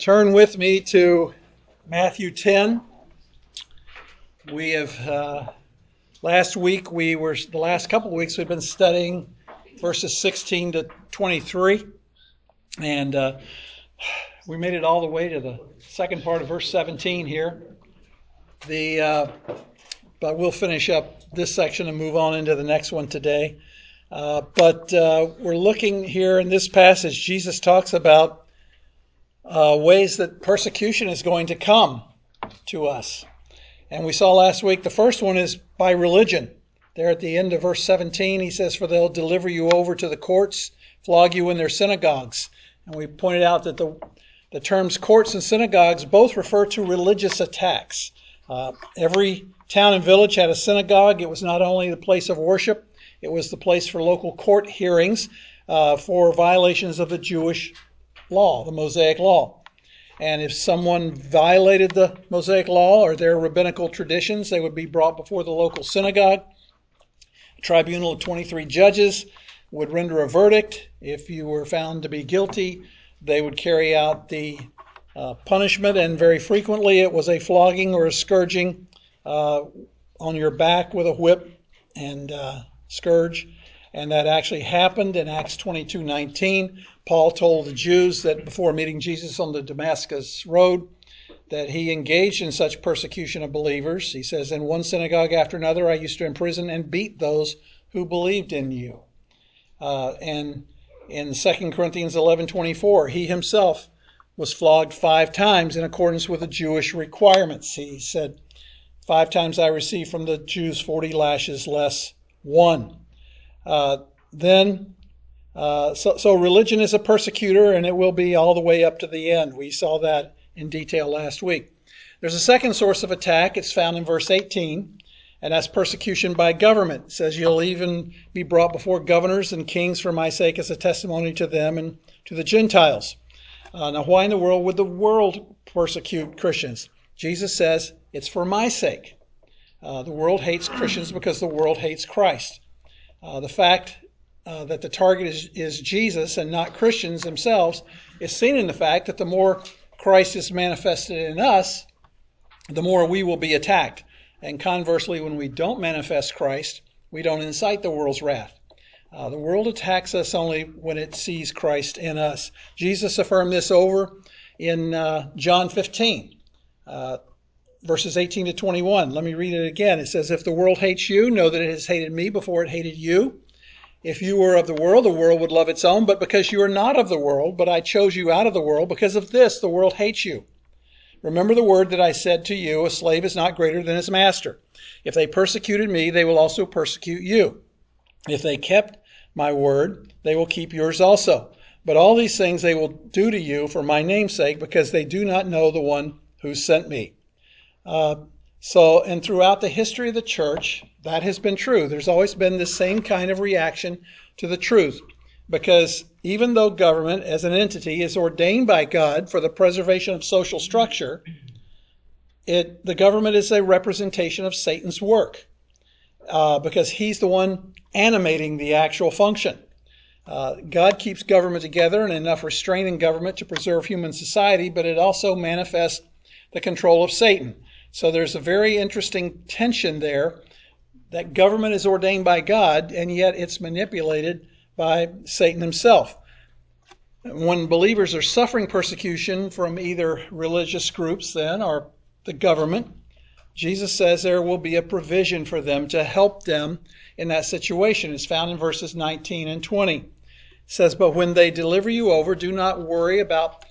Turn with me to Matthew 10. We have, uh, last week, we were, the last couple of weeks, we've been studying verses 16 to 23. And uh, we made it all the way to the second part of verse 17 here. The, uh, but we'll finish up this section and move on into the next one today. Uh, but uh, we're looking here in this passage, Jesus talks about uh, ways that persecution is going to come to us. And we saw last week the first one is by religion. There at the end of verse 17, he says, For they'll deliver you over to the courts, flog you in their synagogues. And we pointed out that the, the terms courts and synagogues both refer to religious attacks. Uh, every town and village had a synagogue. It was not only the place of worship, it was the place for local court hearings uh, for violations of the Jewish law, the Mosaic law. And if someone violated the Mosaic law or their rabbinical traditions, they would be brought before the local synagogue. A tribunal of 23 judges would render a verdict. If you were found to be guilty, they would carry out the uh, punishment, and very frequently it was a flogging or a scourging uh, on your back with a whip and uh, scourge. And that actually happened in Acts 22:19. Paul told the Jews that before meeting Jesus on the Damascus road, that he engaged in such persecution of believers. He says, In one synagogue after another, I used to imprison and beat those who believed in you. Uh, and in 2 Corinthians 11:24, he himself was flogged five times in accordance with the Jewish requirements. He said, Five times I received from the Jews 40 lashes less one. Uh, then uh, so, so religion is a persecutor, and it will be all the way up to the end. We saw that in detail last week. There's a second source of attack. It's found in verse 18, and that's persecution by government. It says you'll even be brought before governors and kings for my sake as a testimony to them and to the Gentiles. Uh, now, why in the world would the world persecute Christians? Jesus says it's for my sake. Uh, the world hates Christians because the world hates Christ. Uh, the fact uh, that the target is, is Jesus and not Christians themselves is seen in the fact that the more Christ is manifested in us, the more we will be attacked. And conversely, when we don't manifest Christ, we don't incite the world's wrath. Uh, the world attacks us only when it sees Christ in us. Jesus affirmed this over in uh, John 15, uh, verses 18 to 21. Let me read it again. It says, If the world hates you, know that it has hated me before it hated you. If you were of the world, the world would love its own, but because you are not of the world, but I chose you out of the world, because of this the world hates you. Remember the word that I said to you, a slave is not greater than his master. If they persecuted me, they will also persecute you. If they kept my word, they will keep yours also. But all these things they will do to you for my name's sake, because they do not know the one who sent me. Uh, so, and throughout the history of the church, that has been true. There's always been the same kind of reaction to the truth. Because even though government as an entity is ordained by God for the preservation of social structure, it, the government is a representation of Satan's work uh, because he's the one animating the actual function. Uh, God keeps government together and enough restraint in government to preserve human society, but it also manifests the control of Satan. So there's a very interesting tension there that government is ordained by God, and yet it's manipulated by Satan himself. When believers are suffering persecution from either religious groups, then, or the government, Jesus says there will be a provision for them to help them in that situation. It's found in verses 19 and 20. It says, But when they deliver you over, do not worry about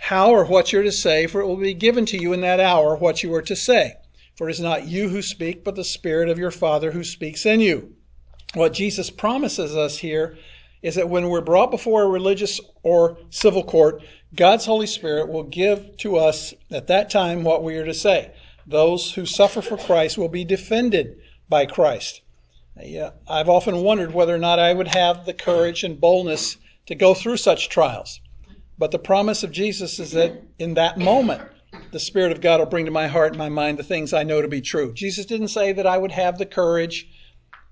how or what you're to say, for it will be given to you in that hour what you are to say. For it is not you who speak, but the Spirit of your Father who speaks in you. What Jesus promises us here is that when we're brought before a religious or civil court, God's Holy Spirit will give to us at that time what we are to say. Those who suffer for Christ will be defended by Christ. Yeah, I've often wondered whether or not I would have the courage and boldness to go through such trials. But the promise of Jesus is that in that moment, the Spirit of God will bring to my heart and my mind the things I know to be true. Jesus didn't say that I would have the courage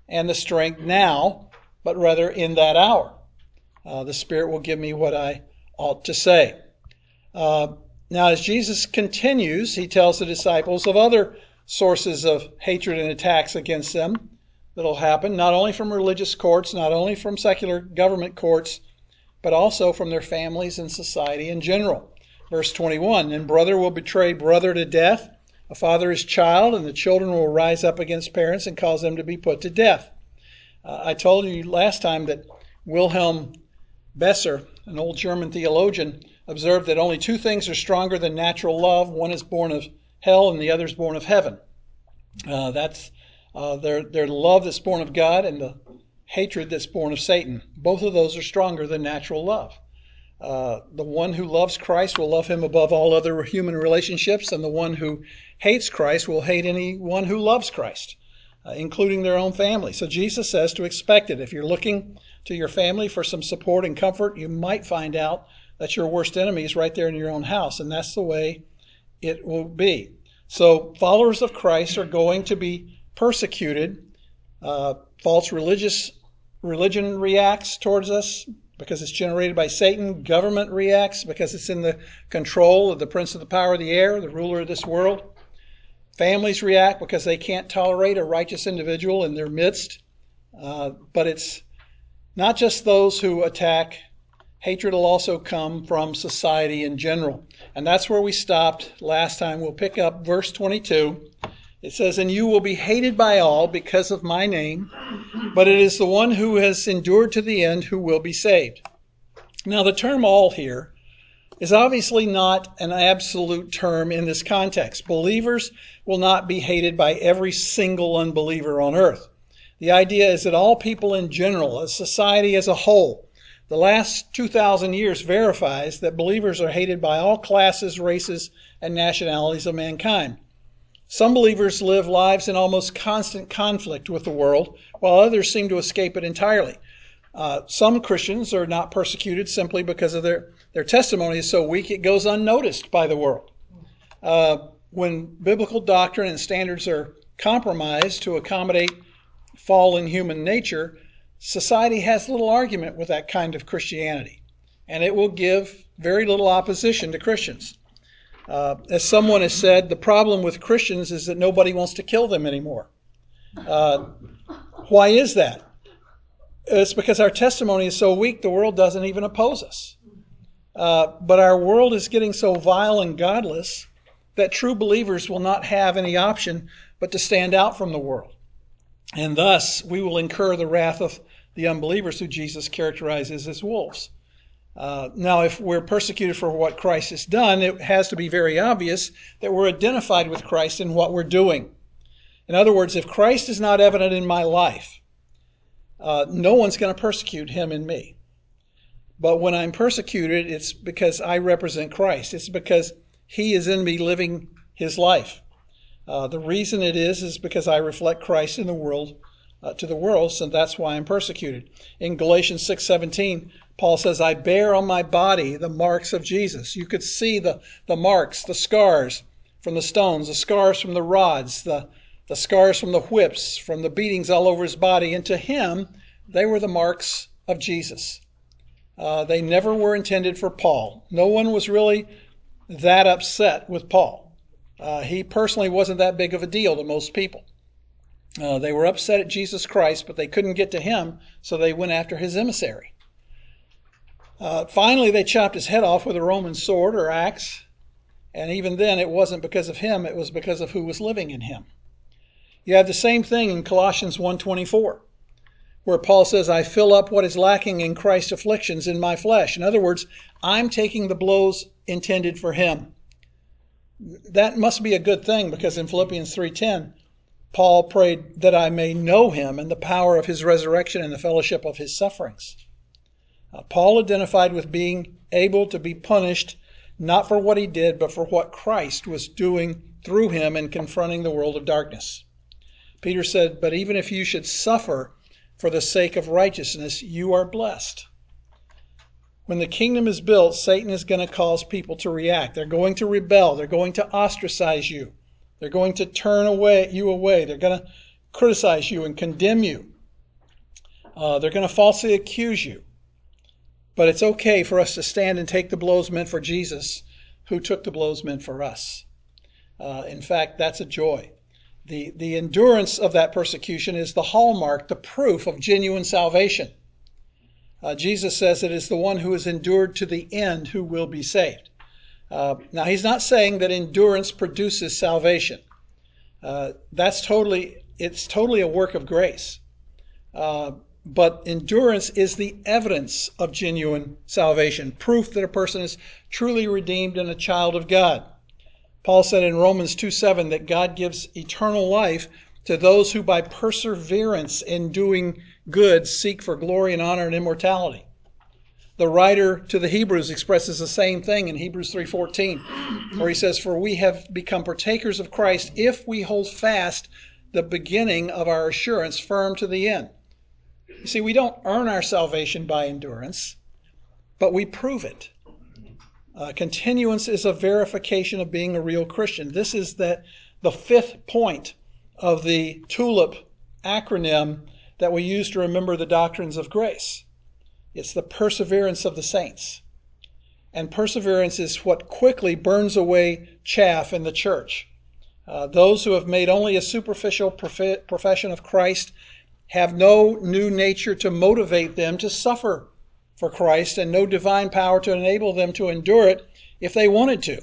and the strength now, but rather in that hour. Uh, the Spirit will give me what I ought to say. Uh, now, as Jesus continues, he tells the disciples of other sources of hatred and attacks against them that'll happen, not only from religious courts, not only from secular government courts, but also from their families and society in general. Verse 21 And brother will betray brother to death, a father his child, and the children will rise up against parents and cause them to be put to death. Uh, I told you last time that Wilhelm Besser, an old German theologian, observed that only two things are stronger than natural love one is born of hell, and the other is born of heaven. Uh, that's uh, their, their love that's born of God and the hatred that's born of Satan. Both of those are stronger than natural love. Uh, the one who loves Christ will love him above all other human relationships, and the one who hates Christ will hate anyone who loves Christ, uh, including their own family. So Jesus says to expect it. If you're looking to your family for some support and comfort, you might find out that your worst enemy is right there in your own house, and that's the way it will be. So, followers of Christ are going to be persecuted. Uh, false religious religion reacts towards us because it's generated by Satan. Government reacts because it's in the control of the prince of the power of the air, the ruler of this world. Families react because they can't tolerate a righteous individual in their midst. Uh, but it's not just those who attack. Hatred will also come from society in general. And that's where we stopped last time. We'll pick up verse 22. It says, And you will be hated by all because of my name, but it is the one who has endured to the end who will be saved. Now, the term all here is obviously not an absolute term in this context. Believers will not be hated by every single unbeliever on earth. The idea is that all people in general, a society as a whole, the last 2,000 years verifies that believers are hated by all classes, races, and nationalities of mankind. Some believers live lives in almost constant conflict with the world, while others seem to escape it entirely. Uh, some Christians are not persecuted simply because of their, their testimony is so weak it goes unnoticed by the world. Uh, when biblical doctrine and standards are compromised to accommodate fallen human nature, society has little argument with that kind of Christianity, and it will give very little opposition to Christians. Uh, as someone has said, the problem with Christians is that nobody wants to kill them anymore. Uh, why is that? It's because our testimony is so weak, the world doesn't even oppose us. Uh, but our world is getting so vile and godless that true believers will not have any option but to stand out from the world. And thus, we will incur the wrath of the unbelievers who Jesus characterizes as wolves. Uh, now, if we're persecuted for what Christ has done, it has to be very obvious that we're identified with Christ in what we're doing. In other words, if Christ is not evident in my life, uh, no one's going to persecute him and me. But when I'm persecuted, it's because I represent Christ. It's because he is in me living his life. Uh, the reason it is is because I reflect Christ in the world uh, to the world, so that's why I'm persecuted. In Galatians 6:17, Paul says, I bear on my body the marks of Jesus. You could see the, the marks, the scars from the stones, the scars from the rods, the, the scars from the whips, from the beatings all over his body. And to him, they were the marks of Jesus. Uh, they never were intended for Paul. No one was really that upset with Paul. Uh, he personally wasn't that big of a deal to most people. Uh, they were upset at Jesus Christ, but they couldn't get to him, so they went after his emissary. Uh, finally, they chopped his head off with a Roman sword or axe, and even then it wasn't because of him, it was because of who was living in him. You have the same thing in Colossians 1:24, where Paul says, "I fill up what is lacking in Christ's afflictions in my flesh." In other words, I'm taking the blows intended for him. That must be a good thing because in Philippians 3:10, Paul prayed that I may know him and the power of his resurrection and the fellowship of his sufferings. Uh, Paul identified with being able to be punished not for what he did, but for what Christ was doing through him in confronting the world of darkness. Peter said, But even if you should suffer for the sake of righteousness, you are blessed. When the kingdom is built, Satan is going to cause people to react. They're going to rebel. They're going to ostracize you. They're going to turn away you away. They're going to criticize you and condemn you. Uh, they're going to falsely accuse you. But it's okay for us to stand and take the blows meant for Jesus who took the blows meant for us. Uh, in fact, that's a joy. The, the endurance of that persecution is the hallmark, the proof of genuine salvation. Uh, Jesus says it is the one who has endured to the end who will be saved. Uh, now, he's not saying that endurance produces salvation. Uh, that's totally, it's totally a work of grace. But endurance is the evidence of genuine salvation, proof that a person is truly redeemed and a child of God. Paul said in Romans 2 7 that God gives eternal life to those who by perseverance in doing good seek for glory and honor and immortality. The writer to the Hebrews expresses the same thing in Hebrews 3:14 where he says for we have become partakers of Christ if we hold fast the beginning of our assurance firm to the end. You see we don't earn our salvation by endurance but we prove it. Uh, continuance is a verification of being a real Christian. This is that the fifth point of the TULIP acronym that we use to remember the doctrines of grace. It's the perseverance of the saints. And perseverance is what quickly burns away chaff in the church. Uh, those who have made only a superficial prof- profession of Christ have no new nature to motivate them to suffer for Christ and no divine power to enable them to endure it if they wanted to.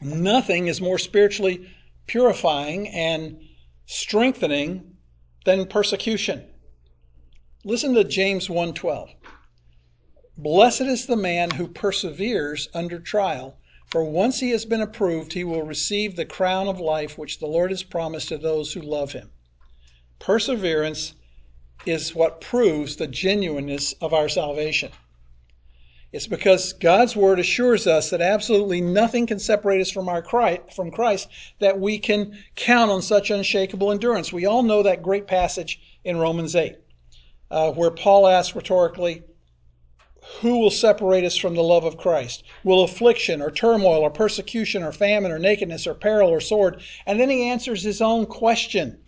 Nothing is more spiritually purifying and strengthening than persecution. Listen to James 1:12. Blessed is the man who perseveres under trial, for once he has been approved, he will receive the crown of life which the Lord has promised to those who love him. Perseverance is what proves the genuineness of our salvation. It's because God's word assures us that absolutely nothing can separate us from our Christ, from Christ that we can count on such unshakable endurance. We all know that great passage in Romans 8, uh, where Paul asks rhetorically, Who will separate us from the love of Christ? Will affliction or turmoil or persecution or famine or nakedness or peril or sword? And then he answers his own question.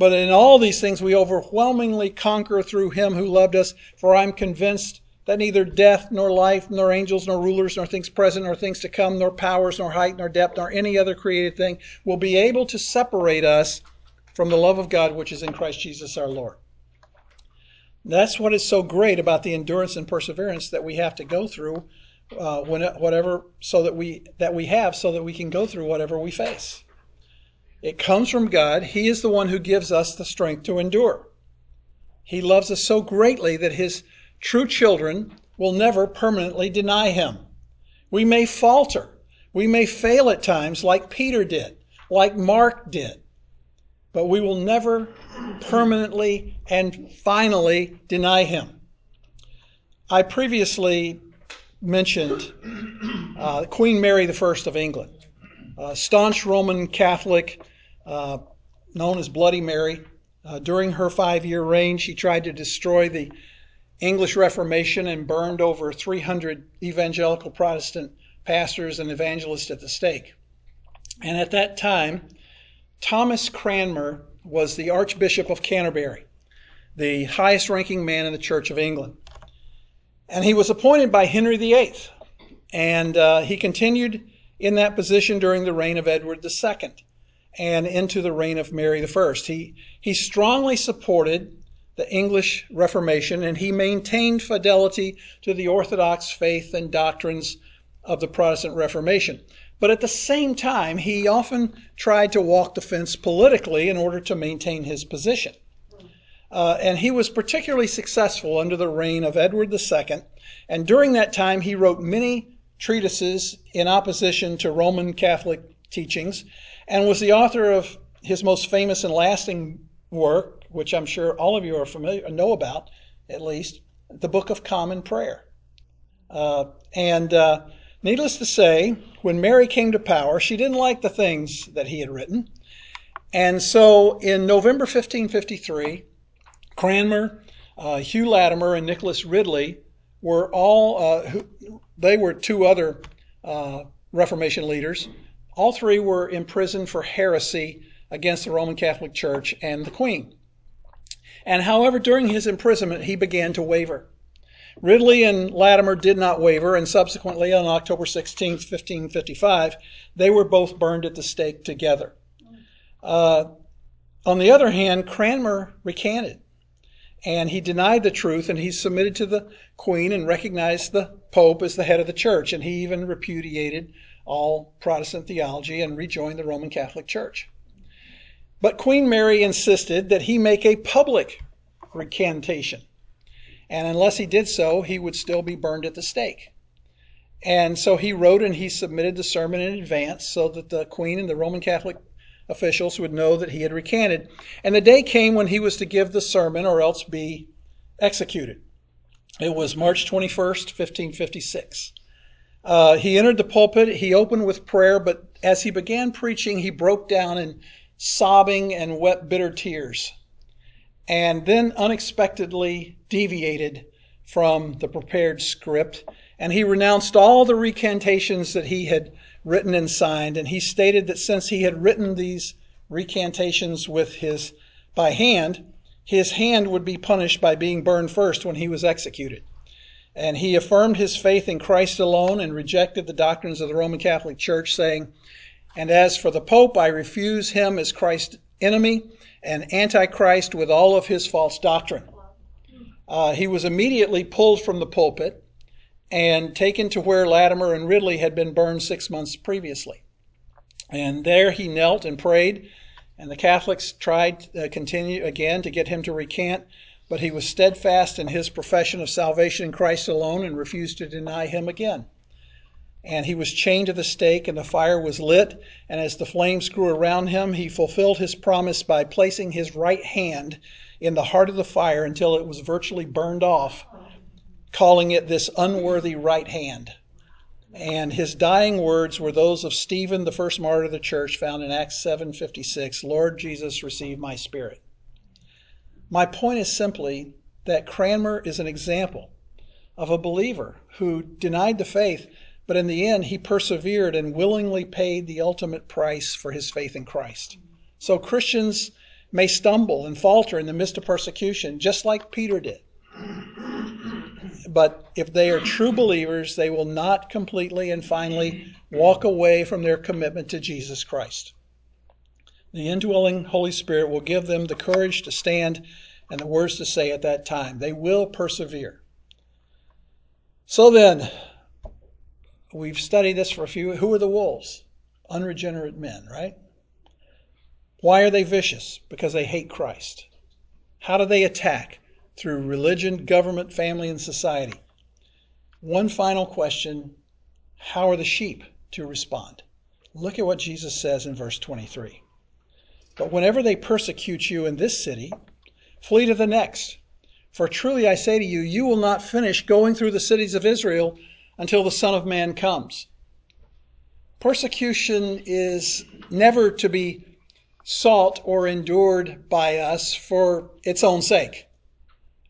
But in all these things we overwhelmingly conquer through him who loved us, for I'm convinced that neither death, nor life, nor angels, nor rulers, nor things present, nor things to come, nor powers, nor height, nor depth, nor any other created thing will be able to separate us from the love of God which is in Christ Jesus our Lord. That's what is so great about the endurance and perseverance that we have to go through, uh, whatever, so that we that we have, so that we can go through whatever we face. It comes from God. He is the one who gives us the strength to endure. He loves us so greatly that his true children will never permanently deny him. We may falter. We may fail at times like Peter did, like Mark did. But we will never permanently and finally deny him. I previously mentioned uh, Queen Mary I of England, a staunch Roman Catholic known as Bloody Mary. Uh, during her five year reign, she tried to destroy the English Reformation and burned over 300 evangelical Protestant pastors and evangelists at the stake. And at that time, Thomas Cranmer was the Archbishop of Canterbury, the highest ranking man in the Church of England. And he was appointed by Henry VIII. And uh, he continued in that position during the reign of Edward II and into the reign of Mary I. He, he strongly supported the English Reformation and he maintained fidelity to the Orthodox faith and doctrines of the Protestant Reformation. But at the same time, he often tried to walk the fence politically in order to maintain his position. Uh, and he was particularly successful under the reign of Edward II. And during that time, he wrote many treatises in opposition to Roman Catholic teachings and was the author of his most famous and lasting work, which I'm sure all of you are familiar know about, at least, the Book of Common Prayer. Uh, and uh, needless to say, when Mary came to power, she didn't like the things that he had written. And so in November 1553, Cranmer, uh, Hugh Latimer, and Nicholas Ridley were all, uh, who, they were two other uh, Reformation leaders all three were imprisoned for heresy against the Roman Catholic Church and the Queen. And however, during his imprisonment, he began to waver. Ridley and Latimer did not waver, and subsequently, on October 16, 1555, they were both burned at the stake together. Uh, on the other hand, Cranmer recanted, and he denied the truth, and he submitted to the Queen and recognized the Pope as the head of the Church, and he even repudiated all Protestant theology and rejoin the Roman Catholic Church. But Queen Mary insisted that he make a public recantation. And unless he did so, he would still be burned at the stake. And so he wrote and he submitted the sermon in advance so that the Queen and the Roman Catholic officials would know that he had recanted. And the day came when he was to give the sermon or else be executed. It was March 21st, 1556. Uh, he entered the pulpit. He opened with prayer, but as he began preaching, he broke down in sobbing and wept bitter tears, and then unexpectedly deviated from the prepared script. And he renounced all the recantations that he had written and signed. And he stated that since he had written these recantations with his by hand, his hand would be punished by being burned first when he was executed. And he affirmed his faith in Christ alone and rejected the doctrines of the Roman Catholic Church, saying, And as for the Pope, I refuse him as Christ's enemy and antichrist with all of his false doctrine. Uh, he was immediately pulled from the pulpit and taken to where Latimer and Ridley had been burned six months previously. And there he knelt and prayed, and the Catholics tried uh, continue again to get him to recant, but he was steadfast in his profession of salvation in Christ alone and refused to deny him again. And he was chained to the stake, and the fire was lit. And as the flames grew around him, he fulfilled his promise by placing his right hand in the heart of the fire until it was virtually burned off, calling it this unworthy right hand. And his dying words were those of Stephen, the first martyr of the church, found in Acts 7:56, "Lord Jesus, receive my spirit." My point is simply that Cranmer is an example of a believer who denied the faith, but in the end he persevered and willingly paid the ultimate price for his faith in Christ. So Christians may stumble and falter in the midst of persecution, just like Peter did. But if they are true believers, they will not completely and finally walk away from their commitment to Jesus Christ. The indwelling Holy Spirit will give them the courage to stand and the words to say at that time. They will persevere. So then, we've studied this for a few. Who are the wolves? Unregenerate men, right? Why are they vicious? Because they hate Christ. How do they attack? Through religion, government, family, and society. One final question How are the sheep to respond? Look at what Jesus says in verse 23. But whenever they persecute you in this city, flee to the next. For truly I say to you, you will not finish going through the cities of Israel until the Son of Man comes. Persecution is never to be sought or endured by us for its own sake,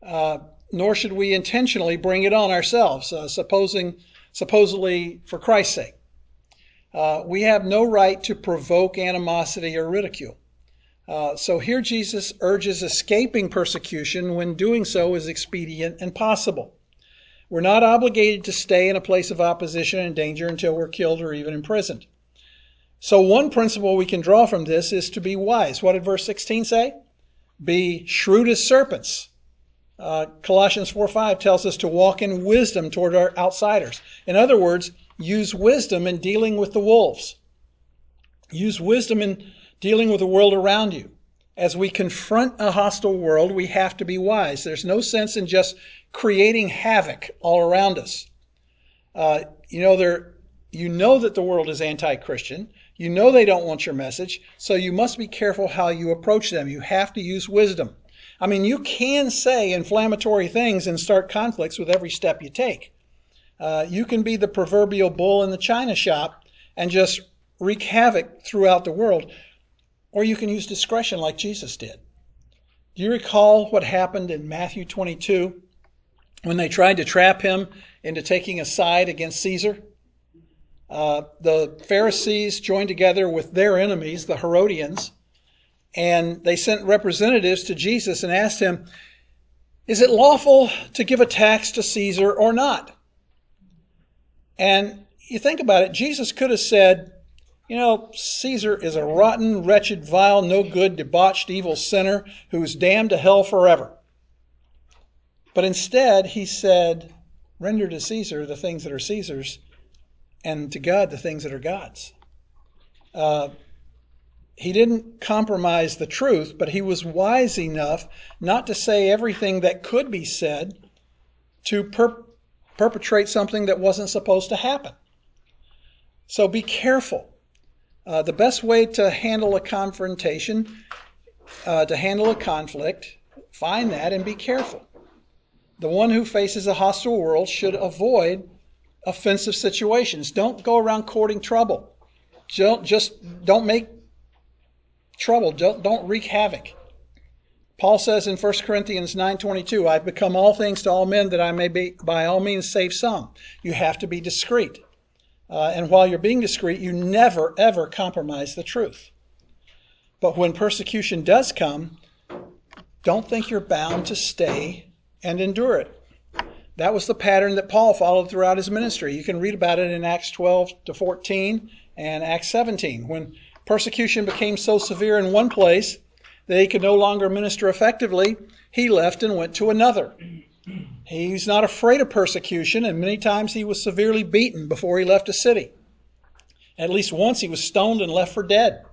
uh, nor should we intentionally bring it on ourselves, uh, supposing, supposedly for Christ's sake. Uh, we have no right to provoke animosity or ridicule. Uh, so here Jesus urges escaping persecution when doing so is expedient and possible. We're not obligated to stay in a place of opposition and danger until we're killed or even imprisoned. So one principle we can draw from this is to be wise. What did verse 16 say? Be shrewd as serpents. Uh, Colossians 4 5 tells us to walk in wisdom toward our outsiders. In other words, use wisdom in dealing with the wolves. Use wisdom in dealing with the world around you. As we confront a hostile world, we have to be wise. There's no sense in just creating havoc all around us. Uh, you know, there, you know that the world is anti-Christian. You know they don't want your message, so you must be careful how you approach them. You have to use wisdom. I mean, you can say inflammatory things and start conflicts with every step you take. Uh, you can be the proverbial bull in the china shop and just wreak havoc throughout the world. Or you can use discretion like Jesus did. Do you recall what happened in Matthew 22 when they tried to trap him into taking a side against Caesar? Uh, the Pharisees joined together with their enemies, the Herodians, and they sent representatives to Jesus and asked him, Is it lawful to give a tax to Caesar or not? And you think about it, Jesus could have said, you know, Caesar is a rotten, wretched, vile, no good, debauched, evil sinner who is damned to hell forever. But instead, he said, render to Caesar the things that are Caesar's, and to God the things that are God's. Uh, he didn't compromise the truth, but he was wise enough not to say everything that could be said to per- perpetrate something that wasn't supposed to happen. So be careful. Uh, the best way to handle a confrontation, uh, to handle a conflict, find that and be careful. The one who faces a hostile world should avoid offensive situations. Don't go around courting trouble. Don't just don't make trouble. Don't, don't wreak havoc. Paul says in 1 Corinthians 9:22, "I've become all things to all men that I may be by all means save some." You have to be discreet. Uh, and while you're being discreet, you never ever compromise the truth. But when persecution does come, don't think you're bound to stay and endure it. That was the pattern that Paul followed throughout his ministry. You can read about it in Acts 12 to 14 and Acts 17. When persecution became so severe in one place that he could no longer minister effectively, he left and went to another. He's not afraid of persecution, and many times he was severely beaten before he left a city. At least once he was stoned and left for dead.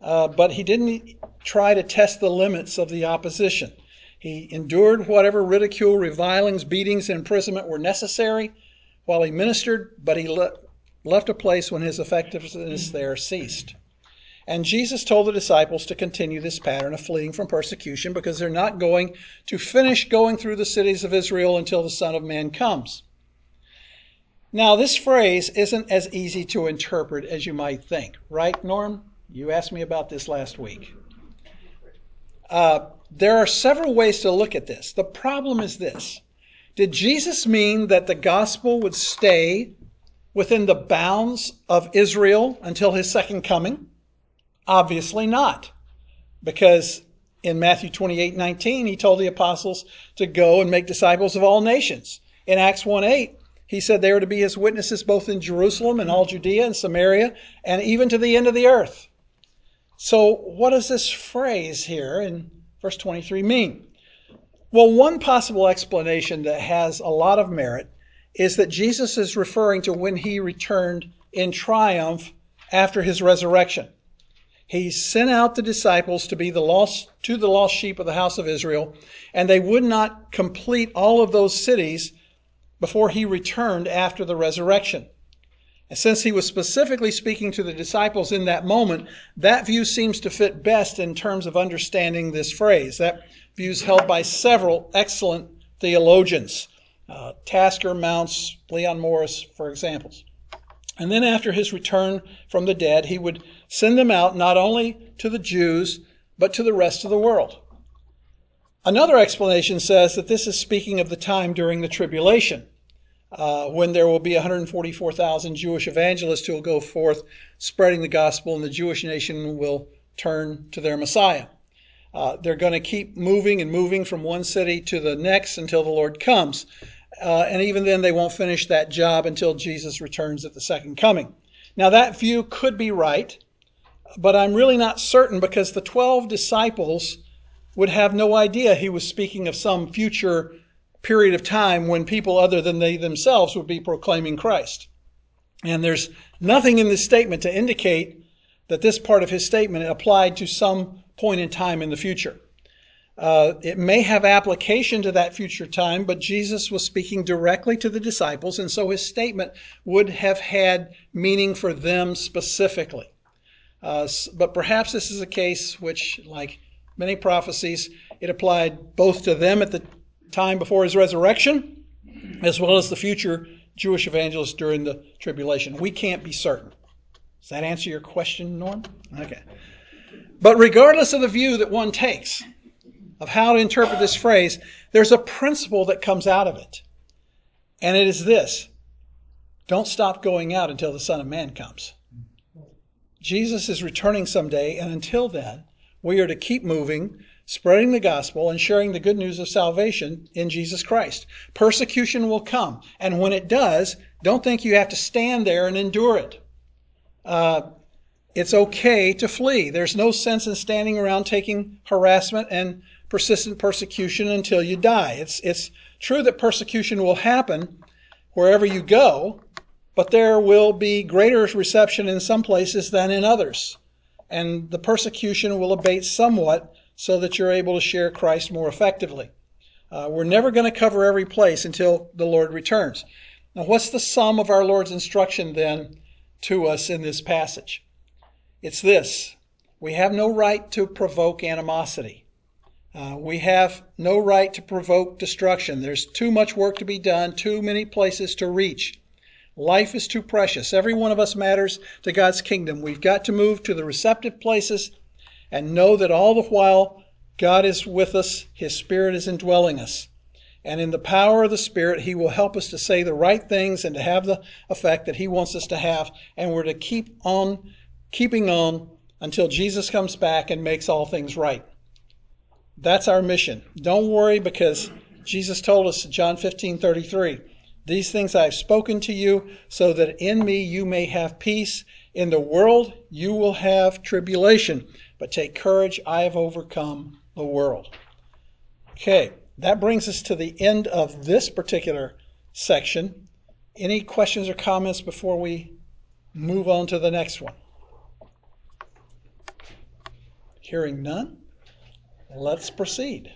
Uh, but he didn't try to test the limits of the opposition. He endured whatever ridicule, revilings, beatings, and imprisonment were necessary while he ministered, but he le- left a place when his effectiveness there ceased. And Jesus told the disciples to continue this pattern of fleeing from persecution because they're not going to finish going through the cities of Israel until the Son of Man comes. Now, this phrase isn't as easy to interpret as you might think, right, Norm? You asked me about this last week. Uh, there are several ways to look at this. The problem is this Did Jesus mean that the gospel would stay within the bounds of Israel until his second coming? Obviously not. Because in Matthew 28 19, he told the apostles to go and make disciples of all nations. In Acts 1 8, he said they were to be his witnesses both in Jerusalem and all Judea and Samaria and even to the end of the earth. So, what does this phrase here in verse 23 mean? Well, one possible explanation that has a lot of merit is that Jesus is referring to when he returned in triumph after his resurrection. He sent out the disciples to be the lost to the lost sheep of the house of Israel, and they would not complete all of those cities before he returned after the resurrection. And since he was specifically speaking to the disciples in that moment, that view seems to fit best in terms of understanding this phrase. That view is held by several excellent theologians, uh, Tasker, Mounce, Leon Morris, for examples. And then after his return from the dead, he would send them out not only to the Jews, but to the rest of the world. Another explanation says that this is speaking of the time during the tribulation uh, when there will be 144,000 Jewish evangelists who will go forth spreading the gospel, and the Jewish nation will turn to their Messiah. Uh, they're going to keep moving and moving from one city to the next until the Lord comes. Uh, and even then, they won't finish that job until Jesus returns at the second coming. Now, that view could be right, but I'm really not certain because the 12 disciples would have no idea he was speaking of some future period of time when people other than they themselves would be proclaiming Christ. And there's nothing in this statement to indicate that this part of his statement applied to some point in time in the future. Uh, it may have application to that future time, but Jesus was speaking directly to the disciples, and so his statement would have had meaning for them specifically. Uh, but perhaps this is a case which, like many prophecies, it applied both to them at the time before his resurrection, as well as the future Jewish evangelists during the tribulation. We can't be certain. Does that answer your question, Norm? Okay. But regardless of the view that one takes of how to interpret this phrase, there's a principle that comes out of it. And it is this don't stop going out until the Son of Man comes. Jesus is returning someday, and until then, we are to keep moving spreading the gospel and sharing the good news of salvation in Jesus Christ. Persecution will come. And when it does, don't think you have to stand there and endure it. Uh, it's okay to flee. There's no sense in standing around taking harassment and persistent persecution until you die. It's, it's true that persecution will happen wherever you go, but there will be greater reception in some places than in others. And the persecution will abate somewhat so that you're able to share Christ more effectively. Uh, we're never going to cover every place until the Lord returns. Now, what's the sum of our Lord's instruction then to us in this passage? It's this we have no right to provoke animosity. Uh, we have no right to provoke destruction. There's too much work to be done, too many places to reach. Life is too precious. Every one of us matters to God's kingdom. We've got to move to the receptive places and know that all the while God is with us, His Spirit is indwelling us. And in the power of the Spirit, He will help us to say the right things and to have the effect that He wants us to have. And we're to keep on keeping on until Jesus comes back and makes all things right. That's our mission. Don't worry because Jesus told us in John 15 33, These things I have spoken to you so that in me you may have peace. In the world you will have tribulation, but take courage, I have overcome the world. Okay, that brings us to the end of this particular section. Any questions or comments before we move on to the next one? Hearing none, let's proceed.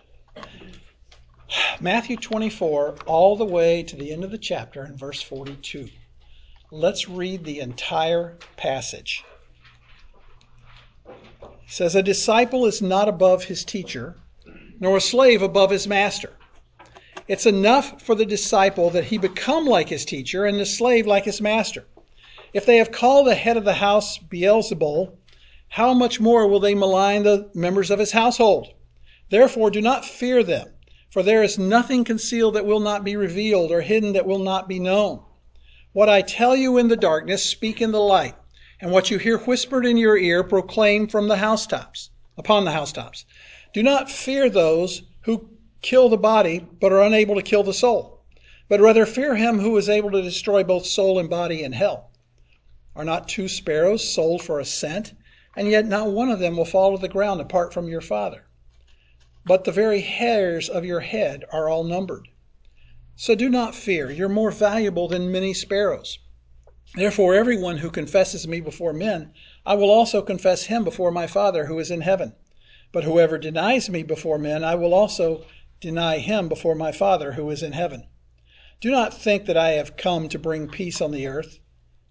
Matthew 24, all the way to the end of the chapter in verse 42. Let's read the entire passage. It says, A disciple is not above his teacher, nor a slave above his master. It's enough for the disciple that he become like his teacher and the slave like his master. If they have called the head of the house Beelzebul, how much more will they malign the members of his household? Therefore, do not fear them, for there is nothing concealed that will not be revealed, or hidden that will not be known. What I tell you in the darkness, speak in the light, and what you hear whispered in your ear, proclaim from the housetops, upon the housetops. Do not fear those who kill the body, but are unable to kill the soul, but rather fear him who is able to destroy both soul and body in hell. Are not two sparrows sold for a cent? and yet not one of them will fall to the ground apart from your Father. But the very hairs of your head are all numbered. So do not fear, you're more valuable than many sparrows. Therefore, everyone who confesses me before men, I will also confess him before my Father who is in heaven. But whoever denies me before men, I will also deny him before my Father who is in heaven. Do not think that I have come to bring peace on the earth.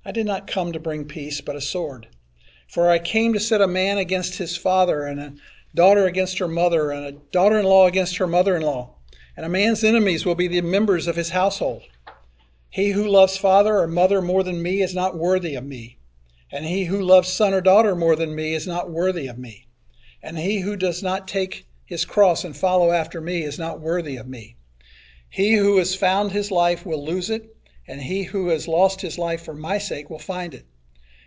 I did not come to bring peace, but a sword. For I came to set a man against his father, and a daughter against her mother, and a daughter in law against her mother in law. And a man's enemies will be the members of his household. He who loves father or mother more than me is not worthy of me. And he who loves son or daughter more than me is not worthy of me. And he who does not take his cross and follow after me is not worthy of me. He who has found his life will lose it, and he who has lost his life for my sake will find it.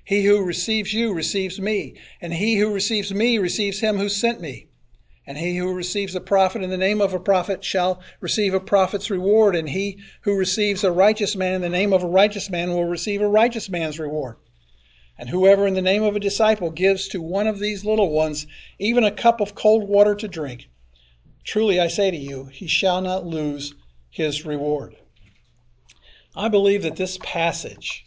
He who receives you receives me, and he who receives me receives him who sent me. And he who receives a prophet in the name of a prophet shall receive a prophet's reward, and he who receives a righteous man in the name of a righteous man will receive a righteous man's reward. And whoever in the name of a disciple gives to one of these little ones even a cup of cold water to drink, truly I say to you, he shall not lose his reward. I believe that this passage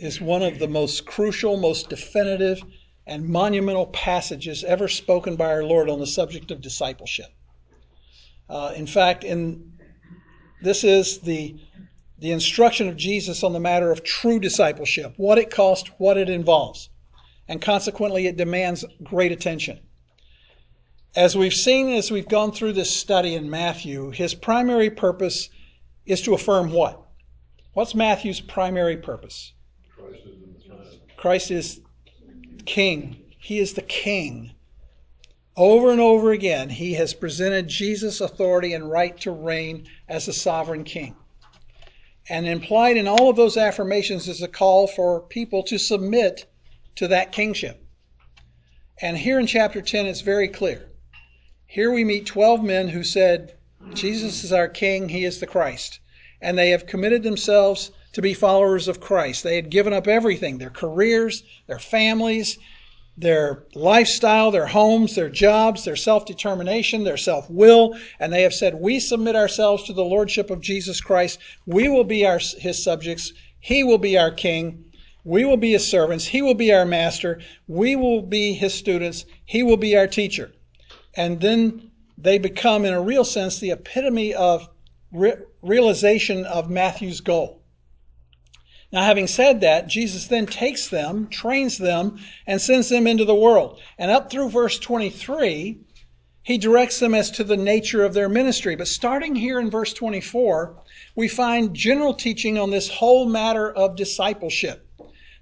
is one of the most crucial, most definitive, and monumental passages ever spoken by our Lord on the subject of discipleship. Uh, in fact, in this is the the instruction of Jesus on the matter of true discipleship, what it costs, what it involves, and consequently it demands great attention. As we've seen as we've gone through this study in Matthew, his primary purpose is to affirm what? What's Matthew's primary purpose? Christ is king. He is the king. Over and over again, he has presented Jesus' authority and right to reign as a sovereign king. And implied in all of those affirmations is a call for people to submit to that kingship. And here in chapter 10, it's very clear. Here we meet 12 men who said, Jesus is our King, He is the Christ. And they have committed themselves to be followers of Christ. They had given up everything their careers, their families, their lifestyle, their homes, their jobs, their self determination, their self will, and they have said, We submit ourselves to the Lordship of Jesus Christ. We will be our, His subjects. He will be our King. We will be His servants. He will be our master. We will be His students. He will be our teacher. And then they become, in a real sense, the epitome of re- realization of Matthew's goal. Now, having said that, Jesus then takes them, trains them, and sends them into the world. And up through verse 23, he directs them as to the nature of their ministry. But starting here in verse 24, we find general teaching on this whole matter of discipleship.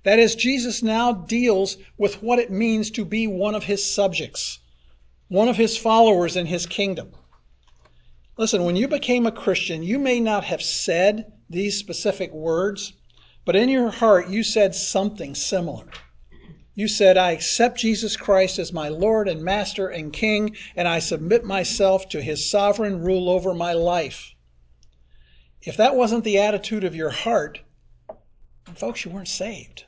That is, Jesus now deals with what it means to be one of his subjects, one of his followers in his kingdom. Listen, when you became a Christian, you may not have said these specific words, but in your heart, you said something similar. You said, I accept Jesus Christ as my Lord and Master and King, and I submit myself to his sovereign rule over my life. If that wasn't the attitude of your heart, folks, you weren't saved.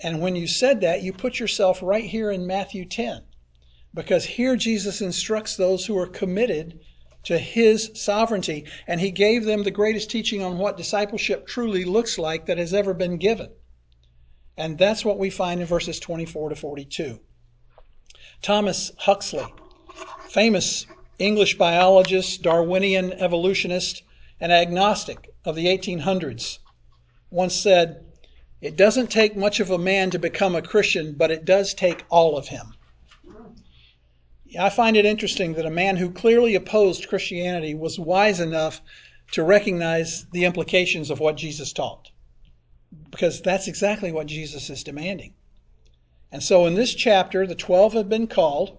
And when you said that, you put yourself right here in Matthew 10, because here Jesus instructs those who are committed to his sovereignty, and he gave them the greatest teaching on what discipleship truly looks like that has ever been given. And that's what we find in verses 24 to 42. Thomas Huxley, famous English biologist, Darwinian evolutionist, and agnostic of the 1800s, once said, It doesn't take much of a man to become a Christian, but it does take all of him. I find it interesting that a man who clearly opposed Christianity was wise enough to recognize the implications of what Jesus taught. Because that's exactly what Jesus is demanding. And so in this chapter, the 12 have been called.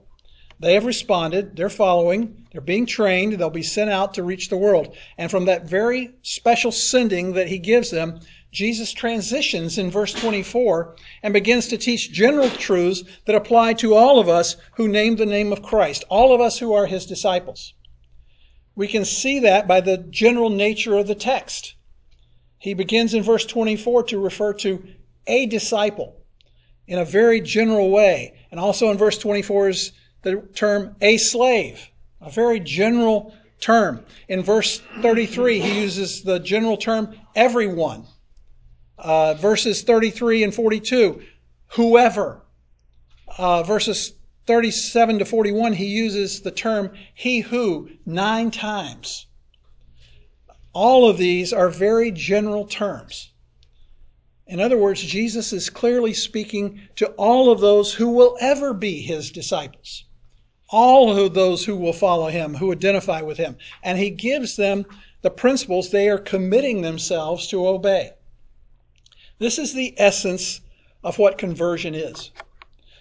They have responded. They're following. They're being trained. They'll be sent out to reach the world. And from that very special sending that he gives them, Jesus transitions in verse 24 and begins to teach general truths that apply to all of us who name the name of Christ, all of us who are his disciples. We can see that by the general nature of the text. He begins in verse 24 to refer to a disciple in a very general way. And also in verse 24 is the term a slave, a very general term. In verse 33, he uses the general term everyone. Uh, verses 33 and 42, whoever. Uh, verses 37 to 41, he uses the term he who nine times. All of these are very general terms. In other words, Jesus is clearly speaking to all of those who will ever be his disciples, all of those who will follow him, who identify with him. And he gives them the principles they are committing themselves to obey. This is the essence of what conversion is.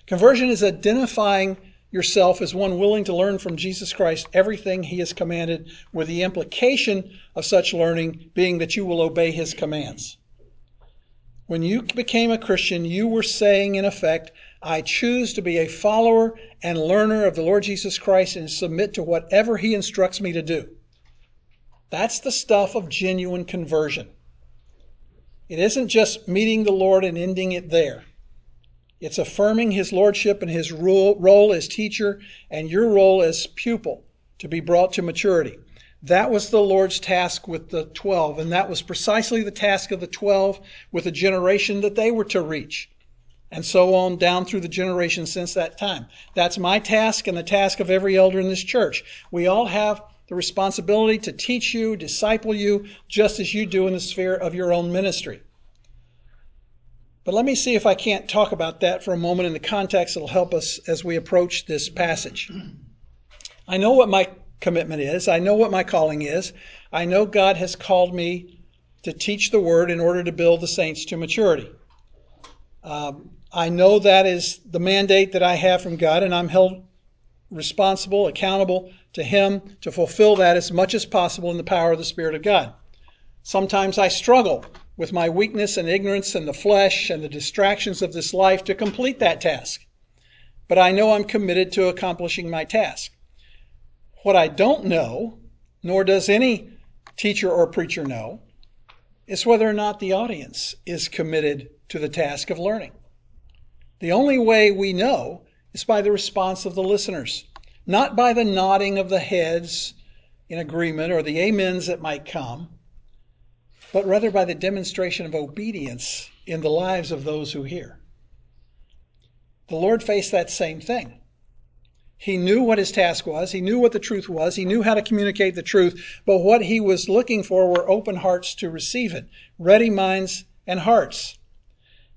Conversion is identifying yourself as one willing to learn from Jesus Christ everything he has commanded, with the implication of such learning being that you will obey his commands. When you became a Christian, you were saying, in effect, I choose to be a follower and learner of the Lord Jesus Christ and submit to whatever he instructs me to do. That's the stuff of genuine conversion. It isn't just meeting the Lord and ending it there. It's affirming his lordship and his role, as teacher and your role as pupil to be brought to maturity. That was the Lord's task with the 12, and that was precisely the task of the 12 with the generation that they were to reach, and so on down through the generations since that time. That's my task and the task of every elder in this church. We all have the responsibility to teach you, disciple you, just as you do in the sphere of your own ministry. But let me see if I can't talk about that for a moment in the context that'll help us as we approach this passage. I know what my commitment is, I know what my calling is. I know God has called me to teach the word in order to build the saints to maturity. Um, I know that is the mandate that I have from God, and I'm held responsible, accountable to Him to fulfill that as much as possible in the power of the Spirit of God. Sometimes I struggle with my weakness and ignorance and the flesh and the distractions of this life to complete that task. But I know I'm committed to accomplishing my task. What I don't know, nor does any teacher or preacher know, is whether or not the audience is committed to the task of learning. The only way we know is by the response of the listeners, not by the nodding of the heads in agreement or the amens that might come, but rather by the demonstration of obedience in the lives of those who hear. The Lord faced that same thing. He knew what his task was. He knew what the truth was. He knew how to communicate the truth. But what he was looking for were open hearts to receive it, ready minds and hearts.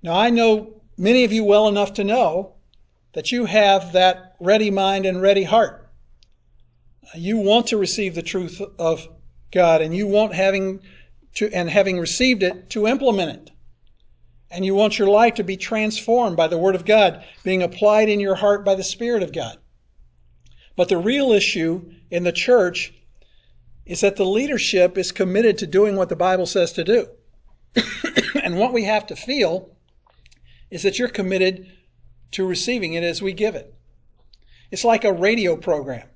Now, I know many of you well enough to know that you have that ready mind and ready heart. You want to receive the truth of God and you want having to, and having received it, to implement it. And you want your life to be transformed by the Word of God, being applied in your heart by the Spirit of God. But the real issue in the church is that the leadership is committed to doing what the Bible says to do. and what we have to feel is that you're committed to receiving it as we give it. It's like a radio program.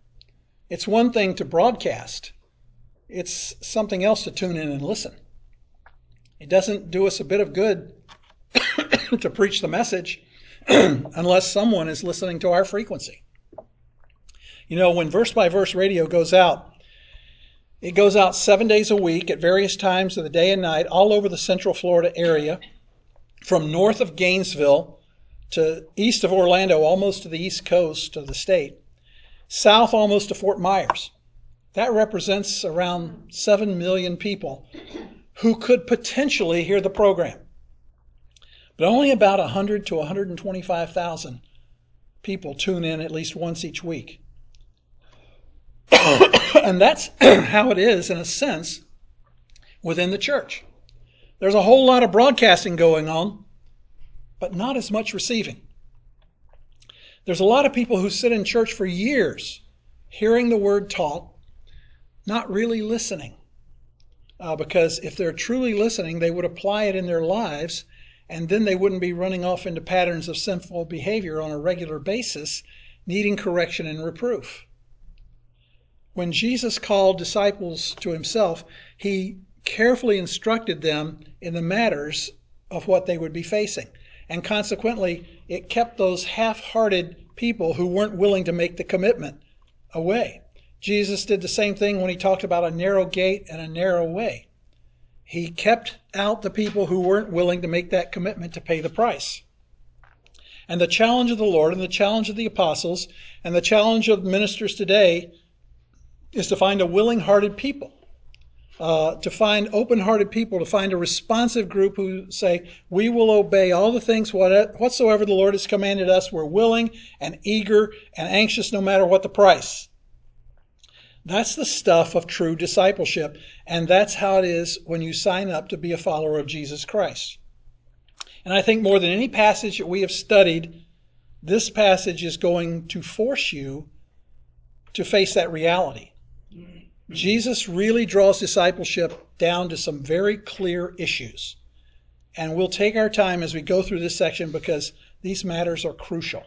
It's one thing to broadcast, it's something else to tune in and listen. It doesn't do us a bit of good to preach the message unless someone is listening to our frequency. You know, when verse by verse radio goes out, it goes out seven days a week at various times of the day and night all over the central Florida area, from north of Gainesville to east of Orlando, almost to the east coast of the state, south almost to Fort Myers. That represents around 7 million people who could potentially hear the program. But only about 100 to 125,000 people tune in at least once each week. and that's how it is, in a sense, within the church. There's a whole lot of broadcasting going on, but not as much receiving. There's a lot of people who sit in church for years hearing the word taught, not really listening. Uh, because if they're truly listening, they would apply it in their lives, and then they wouldn't be running off into patterns of sinful behavior on a regular basis, needing correction and reproof. When Jesus called disciples to himself, he carefully instructed them in the matters of what they would be facing. And consequently, it kept those half hearted people who weren't willing to make the commitment away. Jesus did the same thing when he talked about a narrow gate and a narrow way. He kept out the people who weren't willing to make that commitment to pay the price. And the challenge of the Lord and the challenge of the apostles and the challenge of ministers today is to find a willing hearted people, uh, to find open hearted people, to find a responsive group who say, We will obey all the things whatsoever the Lord has commanded us. We're willing and eager and anxious no matter what the price. That's the stuff of true discipleship, and that's how it is when you sign up to be a follower of Jesus Christ. And I think more than any passage that we have studied, this passage is going to force you to face that reality. Mm-hmm. Jesus really draws discipleship down to some very clear issues. And we'll take our time as we go through this section because these matters are crucial.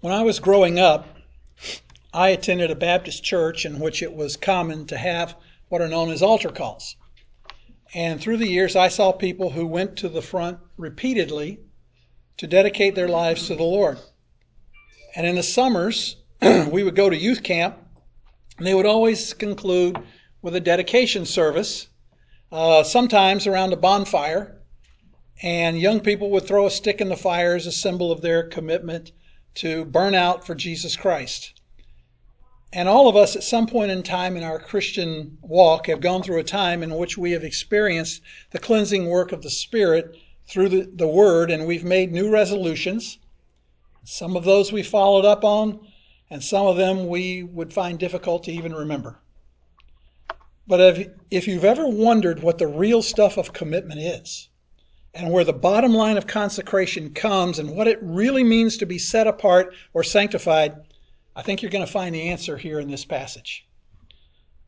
When I was growing up, I attended a Baptist church in which it was common to have what are known as altar calls. And through the years, I saw people who went to the front repeatedly to dedicate their lives to the Lord. And in the summers, we would go to youth camp and they would always conclude with a dedication service, uh, sometimes around a bonfire, and young people would throw a stick in the fire as a symbol of their commitment to burn out for Jesus Christ. And all of us at some point in time in our Christian walk have gone through a time in which we have experienced the cleansing work of the Spirit through the, the Word, and we've made new resolutions. Some of those we followed up on, and some of them we would find difficult to even remember. But if, if you've ever wondered what the real stuff of commitment is, and where the bottom line of consecration comes, and what it really means to be set apart or sanctified, I think you're going to find the answer here in this passage.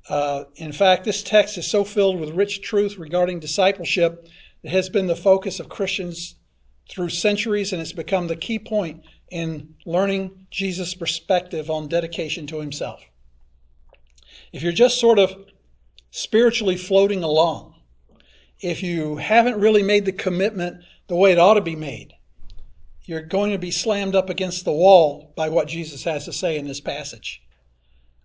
Uh, in fact, this text is so filled with rich truth regarding discipleship that has been the focus of Christians through centuries, and it's become the key point in learning Jesus' perspective on dedication to himself. if you're just sort of spiritually floating along, if you haven't really made the commitment the way it ought to be made, you're going to be slammed up against the wall by what Jesus has to say in this passage.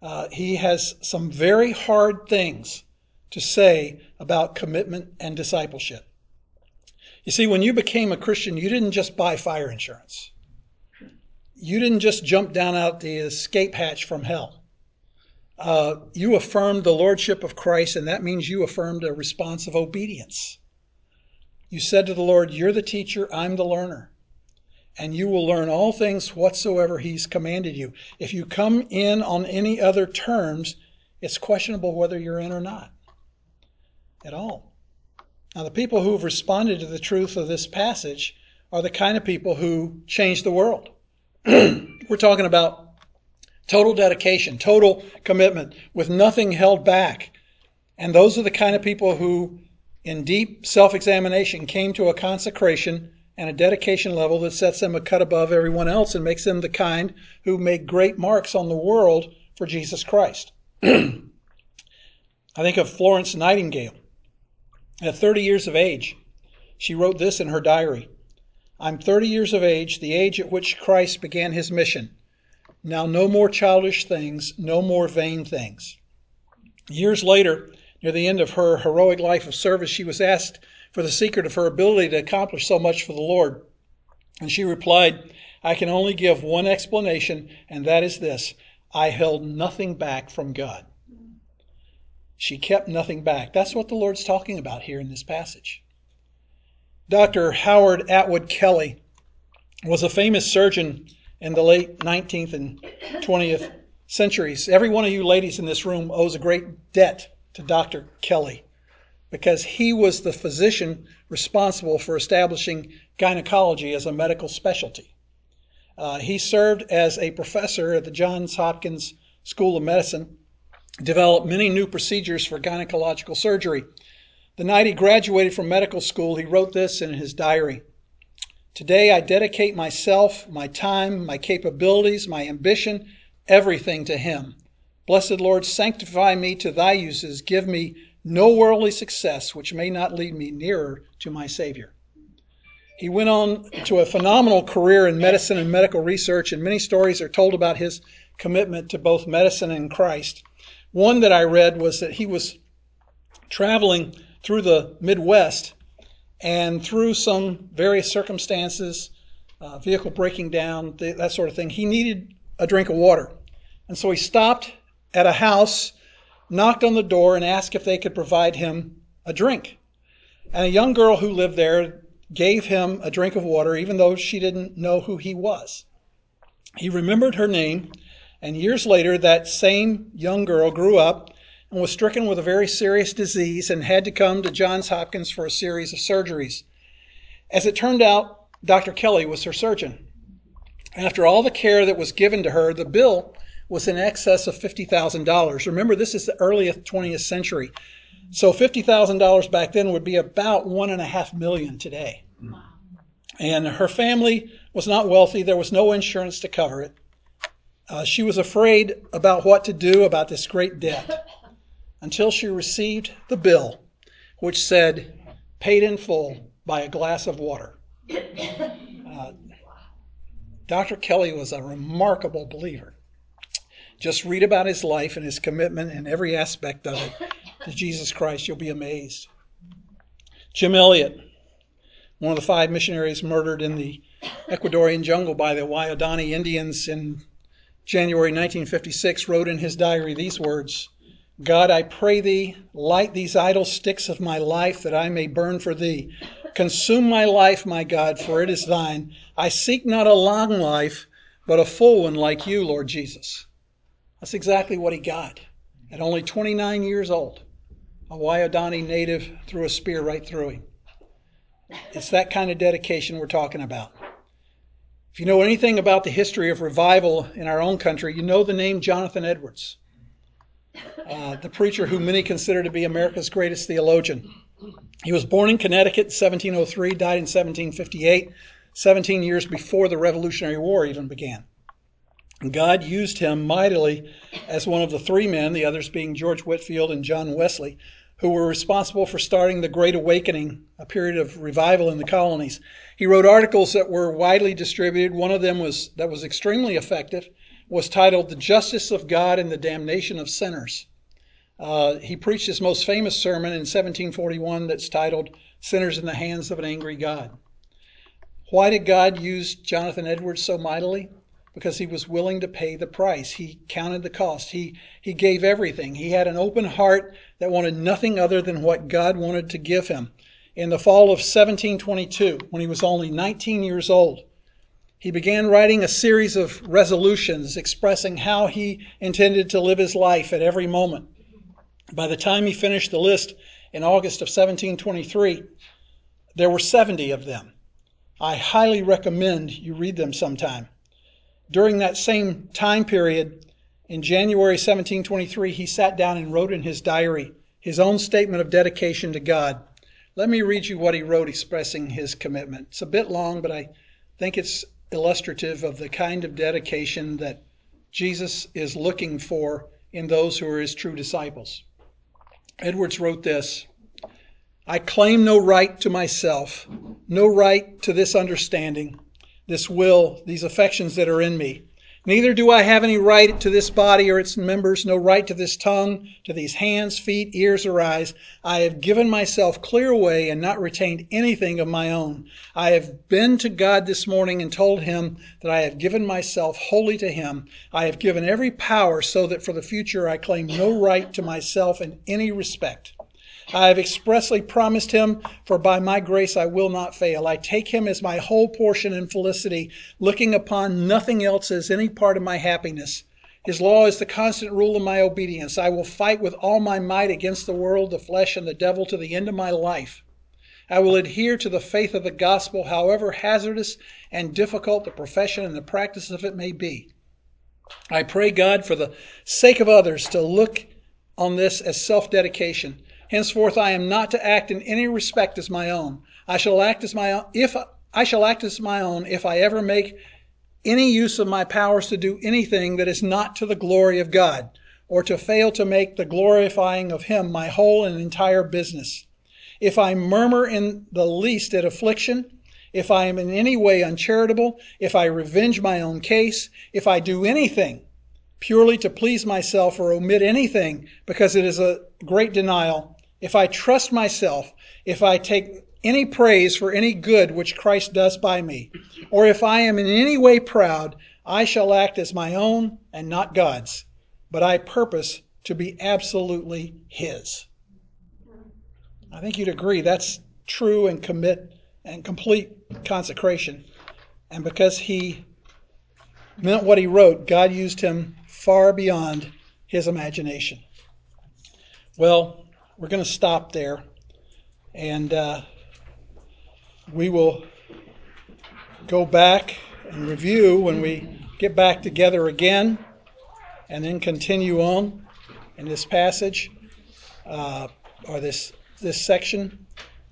Uh, he has some very hard things to say about commitment and discipleship. You see, when you became a Christian, you didn't just buy fire insurance. You didn't just jump down out the escape hatch from hell. Uh, you affirmed the lordship of Christ, and that means you affirmed a response of obedience. You said to the Lord, You're the teacher, I'm the learner and you will learn all things whatsoever he's commanded you. If you come in on any other terms, it's questionable whether you're in or not at all. Now, the people who have responded to the truth of this passage are the kind of people who change the world. We're talking about total dedication, total commitment, with nothing held back. And those are the kind of people who, in deep self examination, came to a consecration and a dedication level that sets them a cut above everyone else and makes them the kind who make great marks on the world for Jesus Christ. I think of Florence Nightingale. At 30 years of age, she wrote this in her diary I'm 30 years of age, the age at which Christ began his mission. Now, no more childish things, no more vain things. Years later, near the end of her heroic life of service, she was asked for the secret of her ability to accomplish so much for the Lord. And she replied, I can only give one explanation, and that is this I held nothing back from God. She kept nothing back. That's what the Lord's talking about here in this passage. Dr. Howard Atwood Kelly was a famous surgeon in the late 19th and 20th centuries. Every one of you ladies in this room owes a great debt to Dr. Kelly because he was the physician responsible for establishing gynecology as a medical specialty. Uh, he served as a professor at the Johns Hopkins School of Medicine, developed many new procedures for gynecological surgery. The night he graduated from medical school, he wrote this in his diary. Today I dedicate myself, my time, my capabilities, my ambition, everything to him. Blessed Lord, sanctify me to thy uses. Give me no worldly success which may not lead me nearer to my Savior. He went on to a phenomenal career in medicine and medical research, and many stories are told about his commitment to both medicine and Christ. One that I read was that he was traveling through the Midwest, and through some various circumstances, uh, vehicle breaking down, that sort of thing, he needed a drink of water. And so he stopped at a house knocked on the door and asked if they could provide him a drink. And a young girl who lived there gave him a drink of water, even though she didn't know who he was. He remembered her name, and years later, that same young girl grew up and was stricken with a very serious disease and had to come to Johns Hopkins for a series of surgeries. As it turned out, Dr. Kelly was her surgeon. After all the care that was given to her, the bill was in excess of $50,000. Remember, this is the early 20th century. So $50,000 back then would be about one and a half million today. And her family was not wealthy. There was no insurance to cover it. Uh, she was afraid about what to do about this great debt until she received the bill, which said, paid in full by a glass of water. Uh, Dr. Kelly was a remarkable believer. Just read about his life and his commitment and every aspect of it to Jesus Christ. You'll be amazed. Jim Elliot, one of the five missionaries murdered in the Ecuadorian jungle by the Waodani Indians in January 1956, wrote in his diary these words God, I pray thee, light these idle sticks of my life that I may burn for thee. Consume my life, my God, for it is thine. I seek not a long life, but a full one like you, Lord Jesus. That's exactly what he got. At only 29 years old, a Waodani native threw a spear right through him. It's that kind of dedication we're talking about. If you know anything about the history of revival in our own country, you know the name Jonathan Edwards, uh, the preacher who many consider to be America's greatest theologian. He was born in Connecticut in 1703, died in 1758, 17 years before the Revolutionary War even began. God used him mightily as one of the three men, the others being George Whitefield and John Wesley, who were responsible for starting the Great Awakening, a period of revival in the colonies. He wrote articles that were widely distributed. One of them was that was extremely effective, was titled "The Justice of God and the Damnation of Sinners." Uh, he preached his most famous sermon in 1741 that's titled "Sinners in the Hands of an Angry God." Why did God use Jonathan Edwards so mightily? because he was willing to pay the price. He counted the cost. He, he gave everything. He had an open heart that wanted nothing other than what God wanted to give him. In the fall of 1722, when he was only 19 years old, he began writing a series of resolutions expressing how he intended to live his life at every moment. By the time he finished the list in August of 1723, there were 70 of them. I highly recommend you read them sometime. During that same time period, in January 1723, he sat down and wrote in his diary his own statement of dedication to God. Let me read you what he wrote expressing his commitment. It's a bit long, but I think it's illustrative of the kind of dedication that Jesus is looking for in those who are his true disciples. Edwards wrote this I claim no right to myself, no right to this understanding this will, these affections that are in me. Neither do I have any right to this body or its members, no right to this tongue, to these hands, feet, ears, or eyes. I have given myself clear away and not retained anything of my own. I have been to God this morning and told him that I have given myself wholly to him. I have given every power so that for the future I claim no right to myself in any respect. I have expressly promised him, for by my grace I will not fail. I take him as my whole portion and felicity, looking upon nothing else as any part of my happiness. His law is the constant rule of my obedience. I will fight with all my might against the world, the flesh, and the devil to the end of my life. I will adhere to the faith of the gospel, however hazardous and difficult the profession and the practice of it may be. I pray God, for the sake of others, to look on this as self dedication Henceforth I am not to act in any respect as my own. I shall act as my own if I shall act as my own if I ever make any use of my powers to do anything that is not to the glory of God, or to fail to make the glorifying of Him my whole and entire business. If I murmur in the least at affliction, if I am in any way uncharitable, if I revenge my own case, if I do anything purely to please myself or omit anything because it is a great denial, if I trust myself, if I take any praise for any good which Christ does by me, or if I am in any way proud, I shall act as my own and not God's, but I purpose to be absolutely His. I think you'd agree that's true and commit and complete consecration. And because he meant what he wrote, God used him far beyond his imagination. Well, we're going to stop there. And uh, we will go back and review when we get back together again and then continue on in this passage uh, or this this section.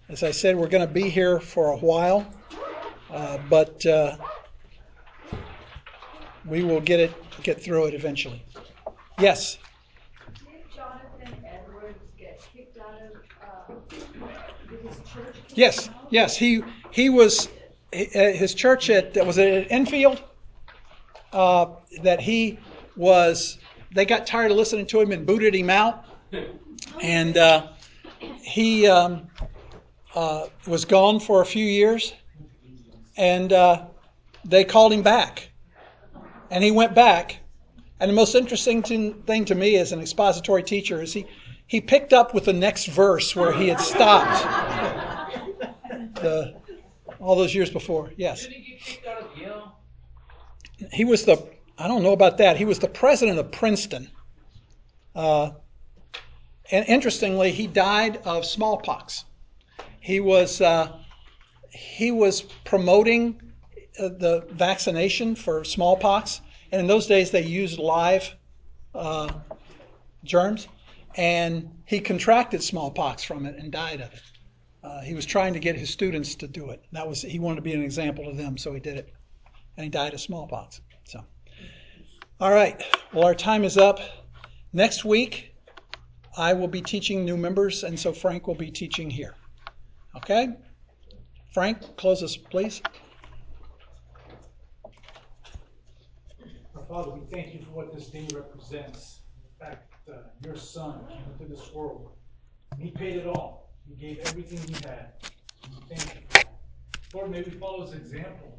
As i said we're going to be here for a while uh, but uh, we will get it get through it eventually. Yes Yes, yes. He he was uh, his church at was it at Enfield uh, that he was. They got tired of listening to him and booted him out, and uh, he um, uh, was gone for a few years, and uh, they called him back, and he went back. And the most interesting thing to me as an expository teacher is he he picked up with the next verse where he had stopped the, all those years before. Yes. He get kicked out of Yale? He was the, I don't know about that. He was the president of Princeton. Uh, and interestingly, he died of smallpox. He was, uh, he was promoting uh, the vaccination for smallpox. And in those days, they used live uh, germs and he contracted smallpox from it and died of it. Uh, he was trying to get his students to do it. That was he wanted to be an example to them, so he did it, and he died of smallpox. So, All right. Well, our time is up. Next week, I will be teaching new members, and so Frank will be teaching here. Okay? Frank, close us, please. Our Father, we thank you for what this day represents. The fact uh, your Son came into this world. And he paid it all. He gave everything he had. Thank you for that. Lord, may we follow his example.